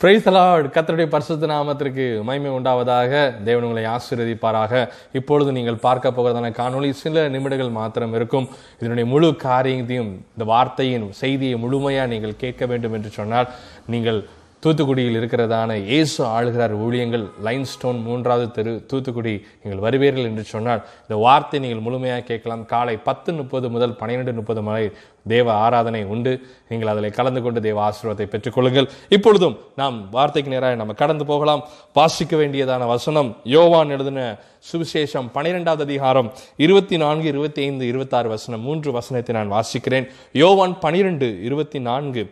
Price allot கத்தருடைய பரிசுத்த நாமத்திற்கு மகிமை உண்டாவதாக. தேவன் உங்களை ஆசீர்வதிப்பாராக. இப்பொழுது நீங்கள் பார்க்க போகிறதான காணொளி சில நிமிடங்கள் மாத்திரம் இருக்கும். இதனுடைய முழு காரியத்தையும் இந்த வார்த்தையின் செய்தியை முழுமையாக நீங்கள் கேட்க வேண்டும் என்று சொன்னால் நீங்கள் தூத்துக்குடியில் இருக்கிறதான இயேசு ஆளுகிறார் ஊழியங்கள் லைன் ஸ்டோன் மூன்றாவது தெரு தூத்துக்குடி. நீங்கள் வருவீர்கள் என்று சொன்னால் இந்த வார்த்தை நீங்கள் முழுமையாக கேட்கலாம். காலை பத்து முப்பது முதல் பன்னிரெண்டு முப்பது மணி தேவ ஆராதனை உண்டு. நீங்கள் அதில் கலந்து கொண்டு தேவ ஆசீர்வாதத்தை பெற்றுக்கொள்ளுங்கள் இப்பொழுதும் நாம் வார்த்தைக்கு நேராக நம்ம கடந்து போகலாம். வாசிக்க வேண்டியதான வசனம் யோவான் எழுதின சுவிசேஷம் பனிரெண்டாவது அதிகாரம் இருபத்தி நான்கு இருபத்தி ஐந்து இருபத்தாறு வசனம் மூன்று வசனத்தை நான் வாசிக்கிறேன். யோவான் பனிரெண்டு இருபத்தி நான்கு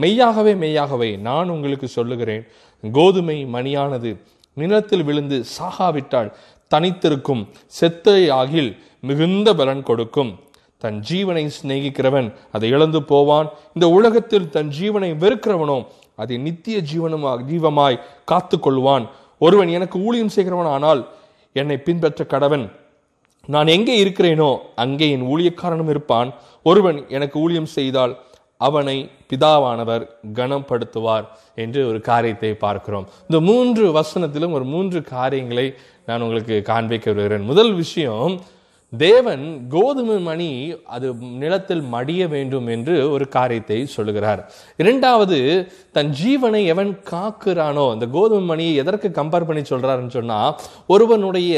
மெய்யாகவே மெய்யாகவே நான் உங்களுக்கு சொல்லுகிறேன். கோதுமை மணியானது நிலத்தில் விழுந்து சாகாவிட்டால் தனித்திருக்கும் செத்தை ஆகில் மிகுந்த பலன் கொடுக்கும். தன் ஜீவனை சிநேகிக்கிறவன் அதை இழந்து போவான். இந்த உலகத்தில் தன் ஜீவனை வெறுக்கிறவனோ அதை நித்திய ஜீவனமாக ஜீவமாய் காத்து கொள்வான் ஒருவன் எனக்கு ஊழியம் செய்கிறவன் ஆனால் என்னை பின்பற்ற கடவன். நான் எங்கே இருக்கிறேனோ அங்கே என் ஊழியக்காரனும் இருப்பான். ஒருவன் எனக்கு ஊழியம் செய்தால் அவனை பிதாவானவர் கனப்படுத்துவார் என்று ஒரு காரியத்தை பார்க்கிறோம். இந்த மூன்று வசனத்திலும் ஒரு மூன்று காரியங்களை நான் உங்களுக்கு காண்பிக்க வருகிறேன் முதல் விஷயம் தேவன் கோதுமை மணி அது நிலத்தில் மடிய வேண்டும் என்று ஒரு காரியத்தை சொல்லுகிறார். இரண்டாவது தன் ஜீவனை எவன் காக்குறானோ அந்த கோதுமை மணியை எதற்கு கம்பேர் பண்ணி சொல்கிறாருன்னு சொன்னால் ஒருவனுடைய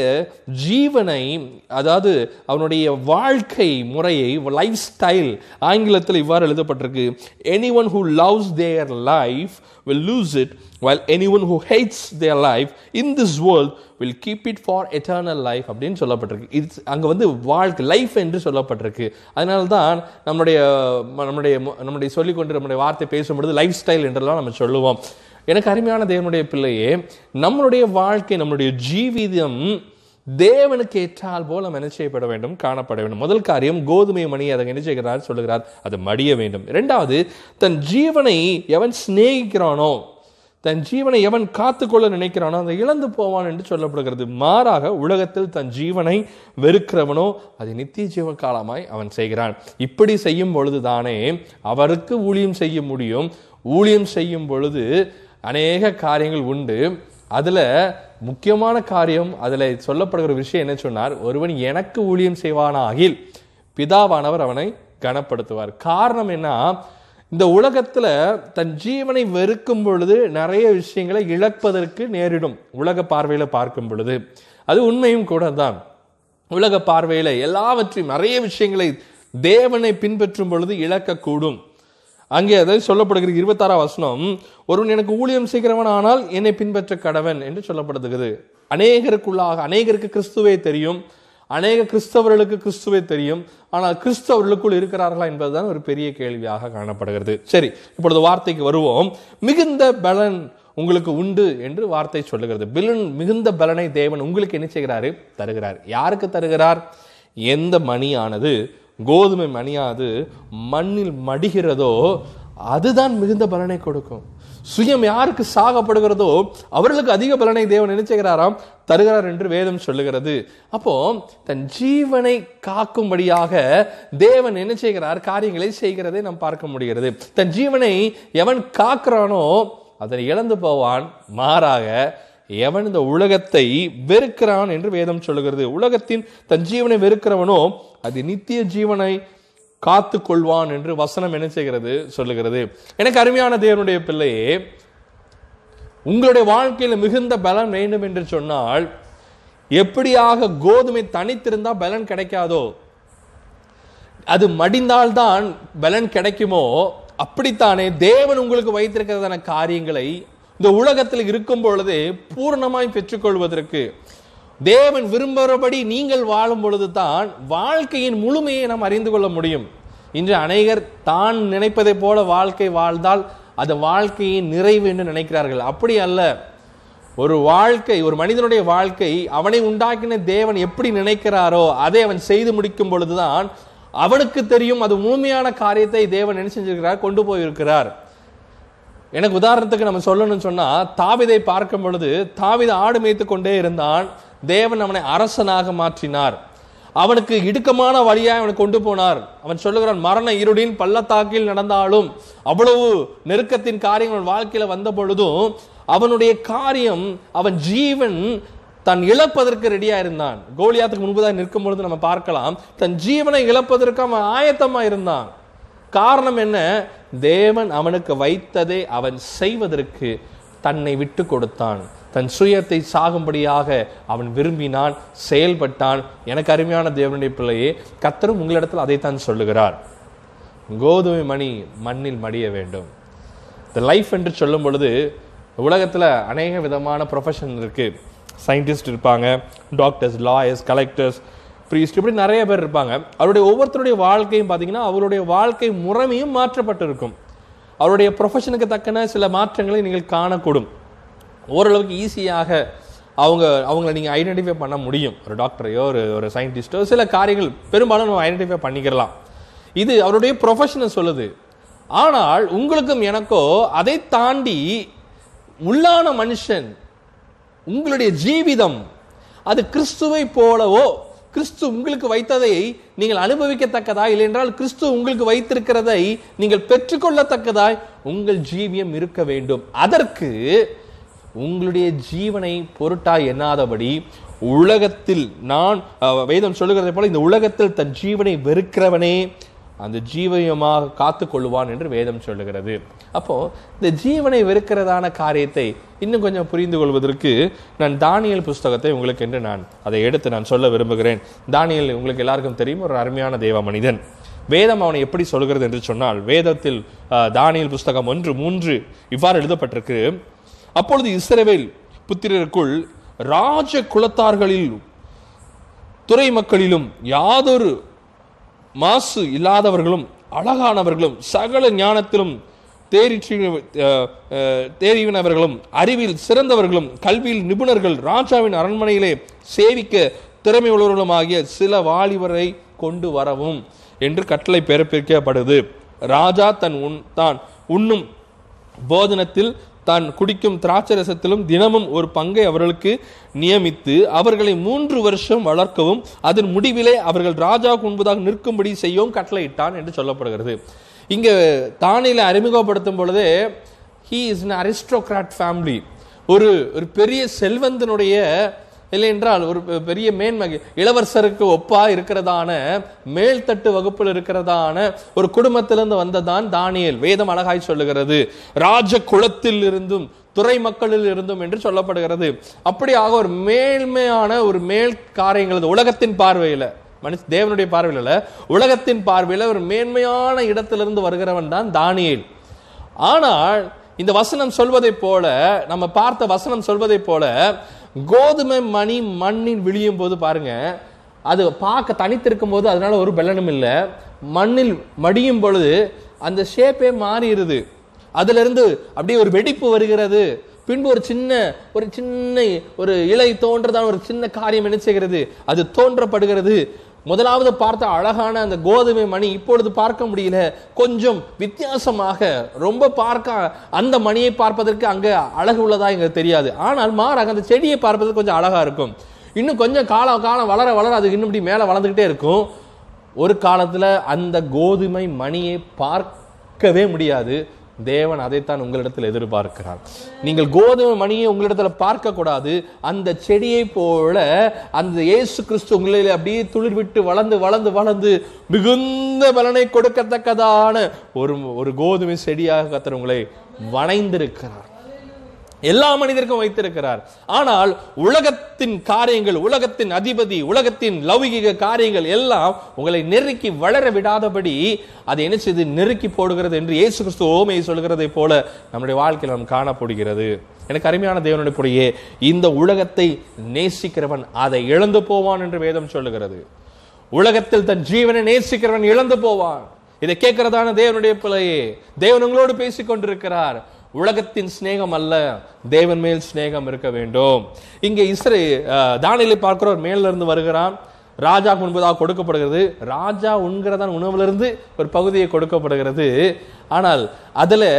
ஜீவனை அதாவது அவனுடைய வாழ்க்கை முறையை லைஃப் ஸ்டைல் ஆங்கிலத்தில் இவ்வாறு எழுதப்பட்டிருக்கு anyone who loves their life will lose it while anyone who hates their life in this world will keep it for eternal life அப்படின்னு சொல்லப்பட்டிருக்கு. இது அங்கே வந்து வாழ்க்கை லைஃப் என்று சொல்லப்பட்டிருக்கு. அதனால தான் நம்முடைய நம்முடைய நம்முடைய சொல்லிக்கொண்டு நம்முடைய வார்த்தை பேசும்பொழுது லைஃப் ஸ்டைல் என்றெல்லாம் நம்ம சொல்லுவோம். எனக்கு அருமையான தேவனுடைய பிள்ளையே நம்மளுடைய வாழ்க்கை நம்மளுடைய ஜீவிதம் தேவனுக்கு ஏற்றால் போல நம்ம என்ன செய்யப்பட வேண்டும்? காணப்பட வேண்டும். முதல் காரியம் கோதுமை மணி அதை என்ன செய்கிறார்? சொல்லுகிறார். அது மடிய வேண்டும். இரண்டாவது தன் ஜீவனை எவன் சிநேகிக்கிறானோ தன் ஜீவனை எவன் காத்துக்கொள்ள நினைக்கிறானோ அதை இழந்து போவான் என்று சொல்லப்படுகிறது. மாறாக உலகத்தில் தன் ஜீவனை வெறுக்கிறவனோ அது நித்திய ஜீவ காலமாய் அவன் செய்கிறான். இப்படி செய்யும் பொழுது தானே அவருக்கு ஊழியம் செய்ய முடியும். ஊழியம் செய்யும் பொழுது அநேக காரியங்கள் உண்டு. அதில் முக்கியமான காரியம் அதில் சொல்லப்படுகிற விஷயம் என்ன சொன்னார்? ஒருவன் எனக்கு ஊழியம் செய்வானாகில் பிதாவானவர் அவனை கனப்படுத்துவார். காரணம் என்ன? இந்த உலகத்தில் தன் ஜீவனை வெறுக்கும் பொழுது நிறைய விஷயங்களை இழப்பதற்கு நேரிடும். உலக பார்வையில் பார்க்கும் பொழுது. அது உண்மையும் கூட தான் உலக பார்வையில் எல்லாவற்றையும் நிறைய விஷயங்களை தேவனை பின்பற்றும் பொழுது இழக்கக்கூடும். அங்கே அதை சொல்லப்படுகிற இருபத்தாறாம் வசனம் ஒருவன் எனக்கு ஊழியம் செய்கிறவன் ஆனால் என்னை பின்பற்ற கடவன் என்று சொல்லப்படுகிறது. அநேகருக்குள்ளாக அநேகருக்கு கிறிஸ்துவே தெரியும். அநேக கிறிஸ்தவர்களுக்கு கிறிஸ்துவை தெரியும். ஆனால் கிறிஸ்தவர்களுக்குள் இருக்கிறார்களா என்பதுதான் ஒரு பெரிய கேள்வியாக காணப்படுகிறது. சரி இப்பொழுது வார்த்தைக்கு வருவோம். மிகுந்த பலன் உங்களுக்கு உண்டு என்று வார்த்தை சொல்லுகிறது. பிலன் மிகுந்த பலனை தேவன் உங்களுக்கு என்ன செய்கிறாரு? தருகிறார். யாருக்கு தருகிறார்? எந்த மணியானது? கோதுமை மணியானது மண்ணில் மடிகிறதோ அதுதான் மிகுந்த பலனை கொடுக்கும். சுயம் யாருக்கு சாகப்படுகிறதோ அவர்களுக்கு அதிக பலனை தேவன் நினைச்சுகிறாராம் தருகிறார் என்று வேதம் சொல்லுகிறது. அப்போ தன் ஜீவனை காக்கும்படியாக தேவன் என்ன செய்கிறார்? காரியங்களை செய்கிறதை நாம் பார்க்க முடிகிறது. தன் ஜீவனை எவன் காக்குறானோ அதனை இழந்து போவான். மாறாக எவன் இந்த உலகத்தை வெறுக்கிறான் என்று வேதம் சொல்லுகிறது. உலகத்தின் தன் ஜீவனை வெறுக்கிறவனோ அது நித்திய ஜீவனை காத்து கொள்வான் என்று வசனம் என்ன செய்கிறது? சொல்லுகிறது. எனக்கு அருமையான தேவனுடைய பிள்ளையே உங்களுடைய வாழ்க்கையில் மிகுந்த பலன் வேண்டும் என்று சொன்னால் எப்படியாக கோதுமை தனித்திருந்தால் பலன் கிடைக்காதோ அது மடிந்தால்தான் பலன் கிடைக்குமோ அப்படித்தானே தேவன் உங்களுக்கு வைத்திருக்கிறதான காரியங்களை இந்த உலகத்தில் இருக்கும் பொழுதே பூர்ணமாய் பெற்றுக்கொள்வதற்கு தேவன் விரும்புகிறபடி நீங்கள் வாழும் பொழுது தான் வாழ்க்கையின் முழுமையை நாம் அறிந்து கொள்ள முடியும். இன்று அநேகர் தான் நினைப்பதை போல வாழ்க்கை வாழ்ந்தால் அது வாழ்க்கையின் நிறைவு என்று நினைக்கிறார்கள். அப்படி அல்ல. ஒரு வாழ்க்கை ஒரு மனிதனுடைய வாழ்க்கை அவனை உண்டாக்கின தேவன் எப்படி நினைக்கிறாரோ அதை அவன் செய்து முடிக்கும் பொழுதுதான் அவனுக்கு தெரியும் அது முழுமையான காரியத்தை தேவன் என்ன செஞ்சிருக்கிறார் கொண்டு போயிருக்கிறார். எனக்கு உதாரணத்துக்கு நம்ம சொல்லணும்னு சொன்னால் தாவிதை பார்க்கும் பொழுது தாவித ஆடு மேய்த்து கொண்டே இருந்தான். தேவன் அவனை அரசனாக மாற்றினார். அவனுக்கு இடுக்கமான வழியாக அவனை கொண்டு போனார். அவன் சொல்லுகிறான் மரண இருடின் பள்ளத்தாக்கில் நடந்தாலும் அவ்வளவு நெருக்கத்தின் காரியம் அவன் வாழ்க்கையில் வந்த பொழுதும் அவனுடைய காரியம் அவன் ஜீவன் தன் இழப்பதற்கு ரெடியாக இருந்தான். கோலியாத்துக்கு முன்பதாக நிற்கும் பொழுது நம்ம பார்க்கலாம் தன் ஜீவனை இழப்பதற்கு அவன் ஆயத்தமாக இருந்தான். காரணம் என்ன? தேவன் அவனுக்கு வைத்ததை அவன் செய்வதற்கு தன்னை விட்டு கொடுத்தான். தன் சுயத்தை சாகும்படியாக அவன் விரும்பினான் செயல்பட்டான். எனக்கு அருமையான தேவனுடைய பிள்ளையே கத்தரும் உங்களிடத்தில் அதைத்தான் சொல்லுகிறார். கோதுமை மணி மண்ணில் மடிய வேண்டும். த லைஃப் என்று சொல்லும் பொழுது உலகத்தில் அநேக விதமான ப்ரொஃபஷன் இருக்கு. சயின்டிஸ்ட் இருப்பாங்க டாக்டர்ஸ் லாயர்ஸ் கலெக்டர்ஸ் ப்ரீஸ்ட் இப்படி நிறைய பேர் இருப்பாங்க. அவருடைய ஒவ்வொருத்தருடைய வாழ்க்கையும் பார்த்தீங்கன்னா அவருடைய வாழ்க்கை முறைமையும் மாற்றப்பட்டிருக்கும். அவருடைய ப்ரொஃபஷனுக்கு தக்கன சில மாற்றங்களை நீங்கள் காணக்கூடும். ஓரளவுக்கு ஈஸியாக அவங்க அவங்கள நீங்கள் ஐடென்டிஃபை பண்ண முடியும். ஒரு டாக்டரையோ ஒரு ஒரு சயின்டிஸ்டோ சில காரியங்கள் பெரும்பாலும் நம்ம ஐடென்டிஃபை பண்ணிக்கிறலாம். இது அவருடைய ப்ரொஃபஷனை சொல்லுது. ஆனால் உங்களுக்கும் எனக்கோ அதை தாண்டி உள்ளான மனுஷன் உங்களுடைய ஜீவிதம் அது கிறிஸ்துவை போலவோ கிறிஸ்து உங்களுக்கு வைத்ததை நீங்கள் அனுபவிக்கத்தக்கதா? இல்லை என்றால் கிறிஸ்து உங்களுக்கு வைத்திருக்கிறதை நீங்கள் பெற்றுக்கொள்ளத்தக்கதாய் உங்கள் ஜீவியம் இருக்க வேண்டும். அதற்கு உங்களுடைய ஜீவனை பொருட்டாய் எண்ணாதபடி உலகத்தில் நான் வேதம் சொல்லுகிறதை போல இந்த உலகத்தில் தன் ஜீவனை வெறுக்கிறவனே அந்த ஜீவயமாக காத்து கொள்ளுவான் என்று வேதம் சொல்லுகிறது. அப்போ இந்த ஜீவனை வெறுக்கிறதான காரியத்தை இன்னும் கொஞ்சம் புரிந்து கொள்வதற்கு நான் தானியல் புஸ்தகத்தை உங்களுக்கு என்று நான் அதை எடுத்து நான் சொல்ல விரும்புகிறேன். தானியல் உங்களுக்கு எல்லாருக்கும் தெரியும் ஒரு அருமையான தேவ மனிதன். வேதம் அவனை எப்படி சொல்கிறது என்று சொன்னால் வேதத்தில் தானியல் புஸ்தகம் ஒன்று மூன்று இவ்வாறு எழுதப்பட்டிருக்கு. அப்பொழுது இஸ்ரேவேல் புத்திரருக்குள் ராஜ குலத்தார்களில் துறை மக்களிலும் யாதொரு மாசு இல்லாதவர்களும் அழகானவர்களும் சகல ஞானத்திலும் தேறிற்றி தேறிவினவர்களும் அறிவில் சிறந்தவர்களும் கல்வியில் நிபுணர்கள் ராஜாவின் அரண்மனையிலே சேவிக்க திறமை உள்ளவர்களுமாகிய சில வாலிபரை கொண்டு வரவும் என்று கட்டளை பிறப்பிக்கப்படுது. ராஜா தன் உன் தான் உண்ணும் போதனத்தில் தான் குடிக்கும் திராட்சை ரசத்திலும் தினமும் ஒரு பங்கை அவர்களுக்கு நியமித்து அவர்களை மூன்று வருஷம் வளர்க்கவும் அதன் முடிவிலே அவர்கள் ராஜாவுக்கு முன்பதாக நிற்கும்படி செய்யவும் கட்டளையிட்டான் என்று சொல்லப்படுகிறது. இங்க தானியில அறிமுகப்படுத்தும் பொழுதே he is an aristocrat family ஒரு ஒரு பெரிய செல்வந்தனுடைய இல்லை என்றால் ஒரு பெரிய மேன்மை இளவரசருக்கு ஒப்பா இருக்கிறதான மேல்தட்டு வகுப்பில் இருக்கிறதான ஒரு குடும்பத்திலிருந்து வந்ததான் தானியேல். வேதம் அழகாய் சொல்லுகிறது. ராஜ குலத்தில் இருந்தும் துறை மக்களில் இருந்தும் என்று சொல்லப்படுகிறது. அப்படியாக ஒரு மேல்மையான ஒரு மேல் காரியங்கள் உலகத்தின் பார்வையில் மனுஷ தேவனுடைய பார்வையில் இல்ல, உலகத்தின் பார்வையில் ஒரு மேன்மையான இடத்திலிருந்து வருகிறவன் தான் தானியேல். ஆனால் இந்த வசனம் சொல்வதைப் போல நம்ம பார்த்த வசனம் சொல்வதைப் போல கோதுமை மணி மண்ணில் விழியும் போது பாருங்க அது பார்க்க தனித்திருக்கும் போது அதனால ஒரு பெல்லனும் இல்லை. மண்ணில் மடியும் பொழுது அந்த ஷேப்பே மாறிடுது. அதுலேருந்து அப்படியே ஒரு வெடிப்பு வருகிறது. பின்பு ஒரு சின்ன ஒரு சின்ன ஒரு இலை தோன்றதான ஒரு சின்ன காரியம் என்ன செய்கிறது? அது தோன்றப்படுகிறது. முதலாவது பார்த்த அழகான அந்த கோதுமை மணி இப்பொழுது பார்க்க முடியல. கொஞ்சம் வித்தியாசமாக ரொம்ப பார்க்க அந்த மணியை பார்ப்பதற்கு அங்க அழகு உள்ளதா எங்களுக்கு தெரியாது. ஆனால் மாறாக அந்த செடியை பார்ப்பதற்கு கொஞ்சம் அழகா இருக்கும். இன்னும் கொஞ்சம் காலம் காலம் வளர வளர அது இன்னும் இப்படி மேலே வளர்ந்துக்கிட்டே இருக்கும். ஒரு காலத்துல அந்த கோதுமை மணியை பார்க்கவே முடியாது. தேவன் அதைத்தான் உங்களிடத்தில் எதிர்பார்க்கிறார் நீங்கள் கோதுமை மணியை உங்களிடத்தில் பார்க்க கூடாது அந்த செடியை போல அந்த இயேசு கிறிஸ்து உங்களில் அப்படியே துளிர் விட்டு வளர்ந்து வளர்ந்து வளர்ந்து மிகுந்த பலனை கொடுக்கத்தக்கதான ஒரு ஒரு கோதுமை செடியாக கத்தர் உங்களை வணைந்திருக்கிறார். எல்லா மனிதருக்கும் வைத்திருக்கிறார். ஆனால் உலகத்தின் காரியங்கள் உலகத்தின் அதிபதி உலகத்தின் லௌகிக காரியங்கள் எல்லாம் உங்களை நெருக்கி வளர விடாதபடி அதை என்ன செய்து? நெருக்கி போடுகிறது என்று இயேசு கிறிஸ்து ஓமையை சொல்கிறதை போல நம்முடைய வாழ்க்கையில் நாம் காணப்படுகிறது. எனக்கு அருமையான தேவனுடைய பொடியே இந்த உலகத்தை நேசிக்கிறவன் அதை இழந்து போவான் என்று வேதம் சொல்லுகிறது. உலகத்தில் தன் ஜீவனை நேசிக்கிறவன் இழந்து போவான். இதை கேட்கிறதான தேவனுடைய பிள்ளையே தேவன் உங்களோடு பேசிக் கொண்டிருக்கிறார் உலகத்தின் சிநேகம் அல்ல தேவன் மேல் சிநேகம் இருக்க வேண்டும். இங்கே இஸ்ரே தானியலை பார்க்கிறவர் மேலிருந்து வருகிறான். ராஜா முன்பதாக கொடுக்கப்படுகிறது. ராஜா உண்கிறதான் உணவிலிருந்து ஒரு பகுதியை கொடுக்கப்படுகிறது. ஆனால் அதில்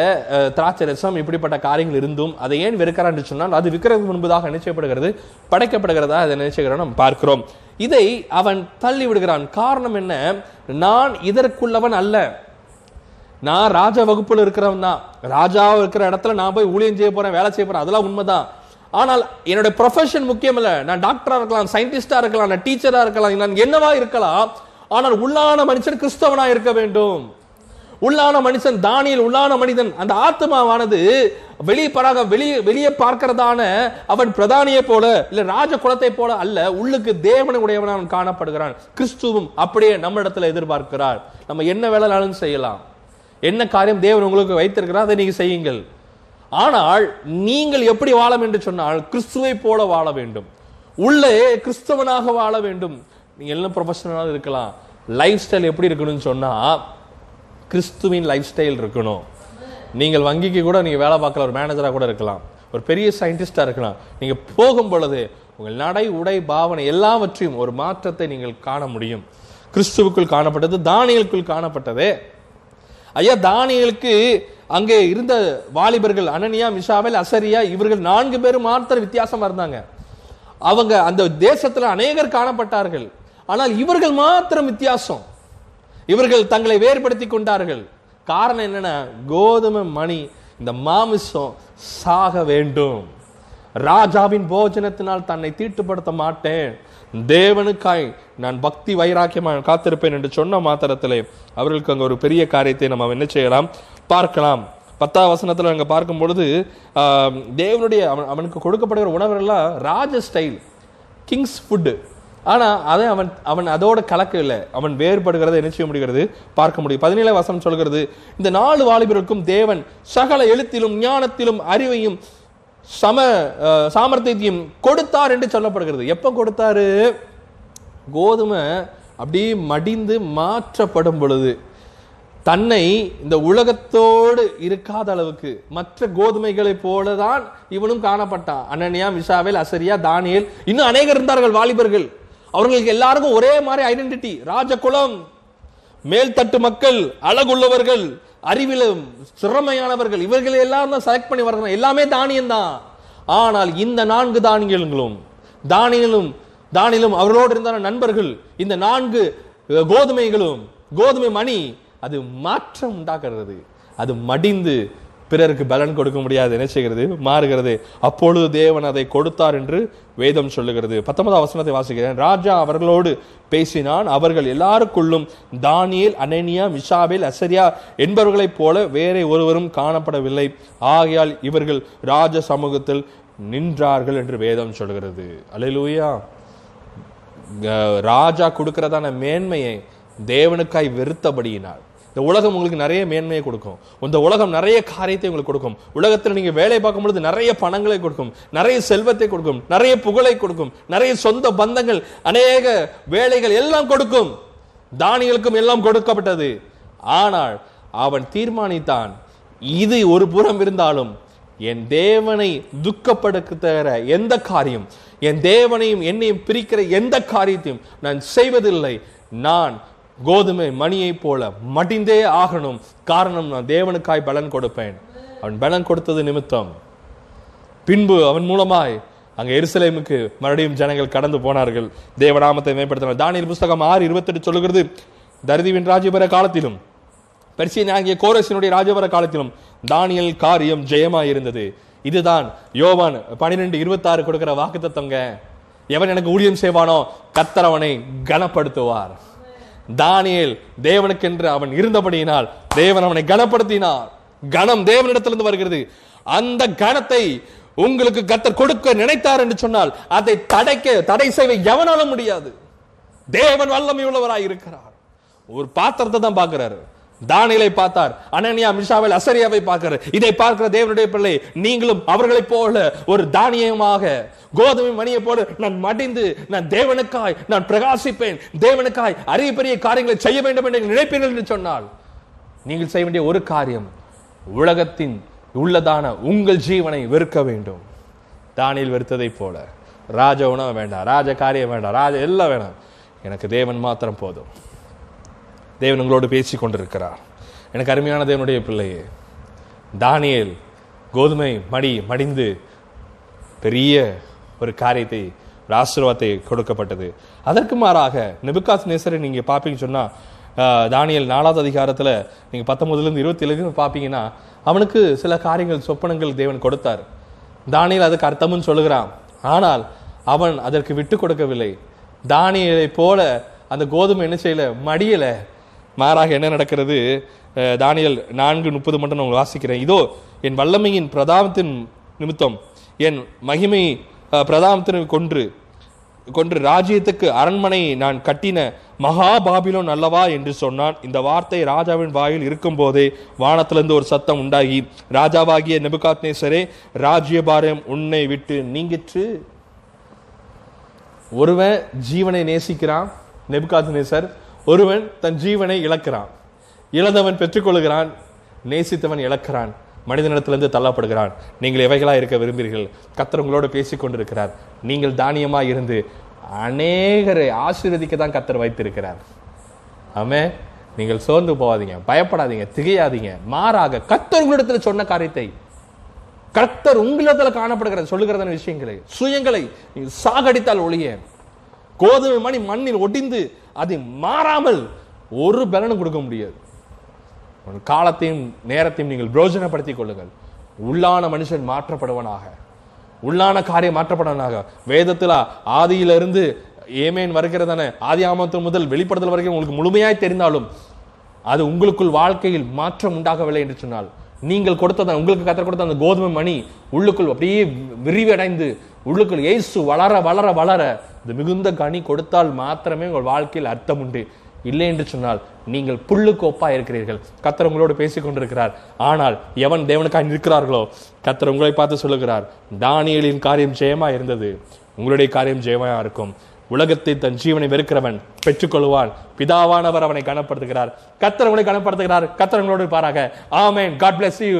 திராட்சை ரசம் இப்படிப்பட்ட காரியங்கள் இருந்தும் அதை ஏன் வெறுக்கிறான் சொன்னால் அது விற்கிறதுக்கு முன்பதாக நிச்சயப்படுகிறது. படைக்கப்படுகிறதா அதை நிச்சயிக்கிறோம் நம்ம பார்க்கிறோம். இதை அவன் தள்ளி விடுகிறான். காரணம் என்ன? நான் இதற்குள்ளவன் அல்ல. நான் ராஜா வகுப்புல இருக்கிறவன் தான். ராஜா இருக்கிற இடத்துல நான் போய் ஊழியம் செய்ய போறேன் வேலை செய்ய போறேன் அதெல்லாம் உண்மைதான். ஆனால் என்னுடைய ப்ரொஃபஷன் முக்கியம் இல்லை. நான் டாக்டரா இருக்கலாம் சயின்டிஸ்டா இருக்கலாம் நான் டீச்சரா இருக்கலாம் நான் என்னவா இருக்கலாம் ஆனால் உள்ளான மனுஷன் கிறிஸ்தவனா இருக்க வேண்டும். உள்ளான மனுஷன் தானியல் உள்ளான மனிதன். அந்த ஆத்மாவானது வெளியே பராக வெளியே வெளியே பார்க்கிறதான அவன் பிரதானியை போல இல்ல ராஜ குலத்தை போல அல்ல உள்ளுக்கு தேவனை உடையவன் அவன் காணப்படுகிறான். கிறிஸ்துவும் அப்படியே நம்ம இடத்துல எதிர்பார்க்கிறார். நம்ம என்ன வேலைனாலும் செய்யலாம். என்ன காரியம் தேவன் உங்களுக்கு வைத்திருக்கிறார் அதை நீங்கள் செய்யுங்கள். ஆனால் நீங்கள் எப்படி வாழ என்று சொன்னால் கிறிஸ்துவை போல வாழ வேண்டும். உள்ளே கிறிஸ்தவனாக வாழ வேண்டும். நீங்க என்ன ப்ரொஃபஷனலாக இருக்கலாம். லைஃப் ஸ்டைல் எப்படி இருக்கணும்னு சொன்னால் கிறிஸ்துவின் லைஃப் ஸ்டைல் இருக்கணும். நீங்கள் வங்கிக்கு கூட நீங்கள் வேலை பார்க்கல ஒரு மேனேஜராக கூட இருக்கலாம். ஒரு பெரிய சயின்டிஸ்டாக இருக்கலாம். நீங்கள் போகும் பொழுது உங்கள் நடை உடை பாவனை எல்லாவற்றையும் ஒரு மாற்றத்தை நீங்கள் காண முடியும். கிறிஸ்துவுக்குள் காணப்பட்டது தானியலுக்குள் காணப்பட்டது. ஐயா தானியலுக்கு அங்கே இருந்த வாலிபர்கள் அனனியா மிஷாமல் அசரியா இவர்கள் நான்கு பேரும் மாத்திர வித்தியாசமாக இருந்தாங்க. அவங்க அந்த தேசத்தில் அநேகர் காணப்பட்டார்கள். ஆனால் இவர்கள் மாத்திரம் வித்தியாசம். இவர்கள் தங்களை வேறுபடுத்தி கொண்டார்கள். காரணம் என்னென்ன கோதுமை மணி இந்த மாமிசம் சாக வேண்டும். ராஜாவின் போஜனத்தினால் தன்னை தீட்டுப்படுத்த மாட்டேன். தேவனுக்காய் நான் பக்தி வைராக்கியமாக காத்திருப்பேன் என்று சொன்ன மாத்திரத்திலே அவர்களுக்கு அங்கே ஒரு பெரிய காரியத்தை நம்ம என்ன செய்யலாம்? பார்க்கலாம். பத்தாம் வசனத்தில் அங்கே பார்க்கும் பொழுது தேவனுடைய அவன் அவனுக்கு கொடுக்கப்படுகிற உணவுகள்லாம் ராஜ ஸ்டைல் கிங்ஸ் ஃபுட்டு ஆனால் அதை அவன் அவன் அதோட கலக்கவில்லை. அவன் வேறுபடுகிறத என்ன செய்ய முடிகிறது? பார்க்க முடியும். பதினேழு வசனம் சொல்கிறது இந்த நாலு வாலிபருக்கும் தேவன் சகல எழுத்திலும் ஞானத்திலும் அறிவையும் சம அஹ், சாமர்த்தியத்தையும் கொடுத்தார் என்று சொல்லப்படுகிறது. எப்போ கொடுத்தாரு? கோதுமை அப்படியே மடிந்து மாற்றப்படும் பொழுது. தன்னை இந்த உலகத்தோடு இருக்காத அளவுக்கு மற்ற கோதுமைகளைப் போலதான் இவனும் காணப்பட்டான் அனன்யா மிஷாவேல் அசரியா தானியல் இன்னும் அநேகர் இருந்தார்கள் வாலிபர்கள். அவர்களுக்கு எல்லாருக்கும் ஒரே மாதிரி ஐடென்டிட்டி ராஜகுலம். மேல்தட்டு மக்கள் அழகுள்ளவர்கள். அறிவிலும் சிறமையானவர்கள் இவர்களை எல்லாம் தான் செலக்ட் பண்ணி வர்றாங்க எல்லாமே தானியம் தான். ஆனால் இந்த நான்கு தானியங்களும் தானியலும் தானியலும் அவர்களோடு இருந்தான நண்பர்கள் இந்த நான்கு கோதுமைகளும் கோதுமை மணி அது மாற்றம் உண்டாக்குறது அது மடிந்து பிறருக்கு பலன் கொடுக்க முடியாது. என்ன செய்கிறது? மாறுகிறது. அப்பொழுது தேவன் அதை கொடுத்தார் என்று வேதம் சொல்லுகிறது. பத்தொன்பதாம் வசனத்தை வாசிக்கிறேன். ராஜா அவர்களோடு பேசினான். அவர்கள் எல்லாருக்குள்ளும் தானியல் அனனியா மிஷாபேல் அசரியா என்பவர்களைப் போல வேறே ஒருவரும் காணப்படவில்லை. ஆகையால் இவர்கள் ராஜ சமூகத்தில் நின்றார்கள் என்று வேதம் சொல்கிறது. அலையிலூயா ராஜா கொடுக்கிறதான மேன்மையை தேவனுக்காய் வெறுத்தபடியினார் இந்த உலகம் உங்களுக்கு நிறைய மேன்மையை கொடுக்கும். இந்த உலகம் நிறைய காரியத்தை உங்களுக்கு கொடுக்கும். உலகத்தில் நீங்க வேலை பார்க்கும் பொழுது நிறைய பணங்களை கொடுக்கும். நிறைய செல்வத்தை கொடுக்கும். நிறைய புகழை கொடுக்கும். நிறைய சொந்த பந்தங்கள் அநேக வேலைகள் எல்லாம் கொடுக்கும். தானியங்களுக்கும் எல்லாம் கொடுக்கப்பட்டது. ஆனால் அவன் தீர்மானித்தான். இது ஒரு புறம் இருந்தாலும் என் தேவனை துக்கப்படுத்துகிற எந்த காரியம் என் தேவனையும் என்னையும் பிரிக்கிற எந்த காரியத்தையும் நான் செய்வதில்லை. நான் கோதுமை மணியைப் போல மடிந்தே ஆகணும். காரணம் நான் தேவனுக்காய் பலன் கொடுப்பேன். அவன் பலன் கொடுத்தது நிமித்தம். பின்பு அவன் மூலமாய் அங்க எருசலேமுக்கு மறுபடியும் ஜனங்கள் கடந்து போனார்கள். தேவநாமத்தை மேம்படுத்தினார். தானியல் புஸ்தகம் ஆறு இருபத்தெட்டு சொல்லுகிறது தரிதிவின் ராஜபுர காலத்திலும் பெர்சியன் ஆகிய கோரசினுடைய ராஜபர காலத்திலும் தானியல் காரியம் ஜெயமாய் இருந்தது இதுதான் யோவான் பனிரெண்டு இருபத்தாறு கொடுக்கிற வாக்குத்தத்தங்க. எவன் எனக்கு ஊழியம் செய்வானோ கத்தரவனை கனப்படுத்துவார். தானியேல் தேவனுக்கென்று அவன் இருந்தபடியினால் தேவன் அவனை கனப்படுத்தினார். கனம் தேவனிடத்திலிருந்து வருகிறது. அந்த கனத்தை உங்களுக்கு கத்தர் கொடுக்க நினைத்தார் என்று சொன்னால் அதை தடைக்க தடை செய்ய எவனாலும் முடியாது. தேவன் வல்லமை உள்ளவராய் இருக்கிறார். ஒரு பாத்திரத்தை தான் பார்க்கிறாரு. தானியலை பார்த்தார். அனனியா மிஷாவில் அசரியாவை பார்க்கிறார். இதை பார்க்கிற தேவனுடைய பிள்ளை நீங்களும் அவர்களைப் போல ஒரு தானியமாக கோதுமை மணியை போல நான் மடிந்து நான் தேவனுக்காய் நான் பிரகாசிப்பேன். தேவனுக்காய் அரிய பெரிய காரியங்களை செய்ய வேண்டும் என்று நினைப்பீர்கள் என்று சொன்னால் நீங்கள் செய்ய வேண்டிய ஒரு காரியம் உலகத்தின் உள்ளதான உங்கள் ஜீவனை வெறுக்க வேண்டும். தானியில் வெறுத்ததை போல ராஜ உணவு வேண்டாம் ராஜ காரியம் வேண்டாம் ராஜ எல்லாம் வேணாம். எனக்கு தேவன் மாத்திரம் போதும். தேவன் உங்களோடு பேசி கொண்டிருக்கிறார் எனக்கு அருமையான தேவனுடைய பிள்ளையே தானியல் கோதுமை மடி மடிந்து பெரிய ஒரு காரியத்தை ஒரு ஆசீர்வாதத்தை கொடுக்கப்பட்டது. அதற்கு மாறாக நெபுகாஸ் நேசரை நீங்கள் பார்ப்பீங்கன்னு சொன்னால் தானியல் நாலாவது அதிகாரத்தில் நீங்கள் பத்தொம்பதுலேருந்து இருபத்தி ஏழு பார்ப்பீங்கன்னா அவனுக்கு சில காரியங்கள் சொப்பனங்கள் தேவன் கொடுத்தார். தானியல் அதுக்கு அர்த்தமும் சொல்லுகிறான். ஆனால் அவன் அதற்கு விட்டு கொடுக்கவில்லை. தானியலை போல அந்த கோதுமை என்ன செய்யல? மடியலை மாறாக என்ன நடக்கிறது? தானியல் நான்கு முப்பது மட்டும் நான் வாசிக்கிறேன். இதோ என் வல்லமையின் பிரதாபத்தின் நிமித்தம் என் மகிமை பிரதாபத்தினை கொன்று கொன்று ராஜ்யத்துக்கு அரண்மனை நான் கட்டின மகா பாபிலோன் அல்லவா என்று சொன்னான். இந்த வார்த்தை ராஜாவின் வாயில் இருக்கும்போதே வானத்திலிருந்து ஒரு சத்தம் உண்டாகி ராஜாவாகிய நெபுகாத்னேசரே ராஜ்யபாரம் உன்னை விட்டு நீங்கிற்று. ஒருவன் ஜீவனை நேசிக்கிறான் நெபுகாத்நேசர் ஒருவன் தன் ஜீவனை இழக்கிறான். இழந்தவன் பெற்றுக்கொள்கிறான். நேசித்தவன் இழக்கிறான். மனிதனிடத்திலிருந்து தள்ளப்படுகிறான். நீங்கள் எவைகளாக இருக்க விரும்புகிறீர்கள்? கத்தர் உங்களோடு பேசிக்கொண்டிருக்கிறார் நீங்கள் தானியமாக இருந்து அநேகரை ஆசீர்வதிக்க தான் கத்தர் வைத்திருக்கிறார். ஆமே நீங்கள் சோர்ந்து போகாதீங்க. பயப்படாதீங்க. திகையாதீங்க. மாறாக கத்தர் உங்களிடத்தில் சொன்ன காரியத்தை கர்த்தர் உங்களிடத்தில் காணப்படுகிற சொல்லுகிறதான விஷயங்களை சுயங்களை நீங்கள் சாகடித்தால் ஒழிய கோதுமை மணி மண்ணில் ஒடிந்து அது மாறாமல் ஒரு பலனும் கொடுக்க முடியாது. காலத்தையும் நேரத்தையும் நீங்கள் பிரோஜனப்படுத்திக் கொள்ளுங்கள். உள்ளான மனுஷன் மாற்றப்படுவனாக. உள்ளான காரியம் மாற்றப்படுவனாக. வேதத்தில் ஆதியிலிருந்து ஏமேன் வருகிறதான ஆதி ஆமத்து முதல் வெளிப்படுதல் வரைக்கும் உங்களுக்கு முழுமையாய் தெரிந்தாலும் அது உங்களுக்குள் வாழ்க்கையில் மாற்றம் உண்டாகவில்லை என்று சொன்னால் நீங்கள் கொடுத்தத உங்களுக்கு கத்த கொடுத்த அந்த கோதுமை மணி உள்ளுக்குள் அப்படியே விரிவடைந்து உள்ளுக்குள் இயேசு வளர வளர வளர அது மிகுந்த கனி கொடுத்தால் மாத்திரமே உங்கள் வாழ்க்கையில் அர்த்தம் உண்டு. இல்லை என்று சொன்னால் நீங்கள் புல்லுக்கு ஒப்பா இருக்கிறீர்கள். கத்தர் உங்களோடு பேசிக் கொண்டிருக்கிறார். ஆனால் எவன் தேவனுக்காக நிற்கிறார்களோ? கத்தர் உங்களை பார்த்து சொல்லுகிறார் தானியலின் காரியம் ஜெயமா இருந்தது. உங்களுடைய காரியம் ஜெயமா இருக்கும். உலகத்தை தன் ஜீவனை வெறுக்கிறவன் பெற்றுக்கொள்வான். பிதாவானவர் அவனை கனப்படுத்துகிறார். கத்தர் உங்களை கனப்படுத்துகிறார். கத்தர் உங்களோடு பாராக ஆமே காட் பிளஸ் யூ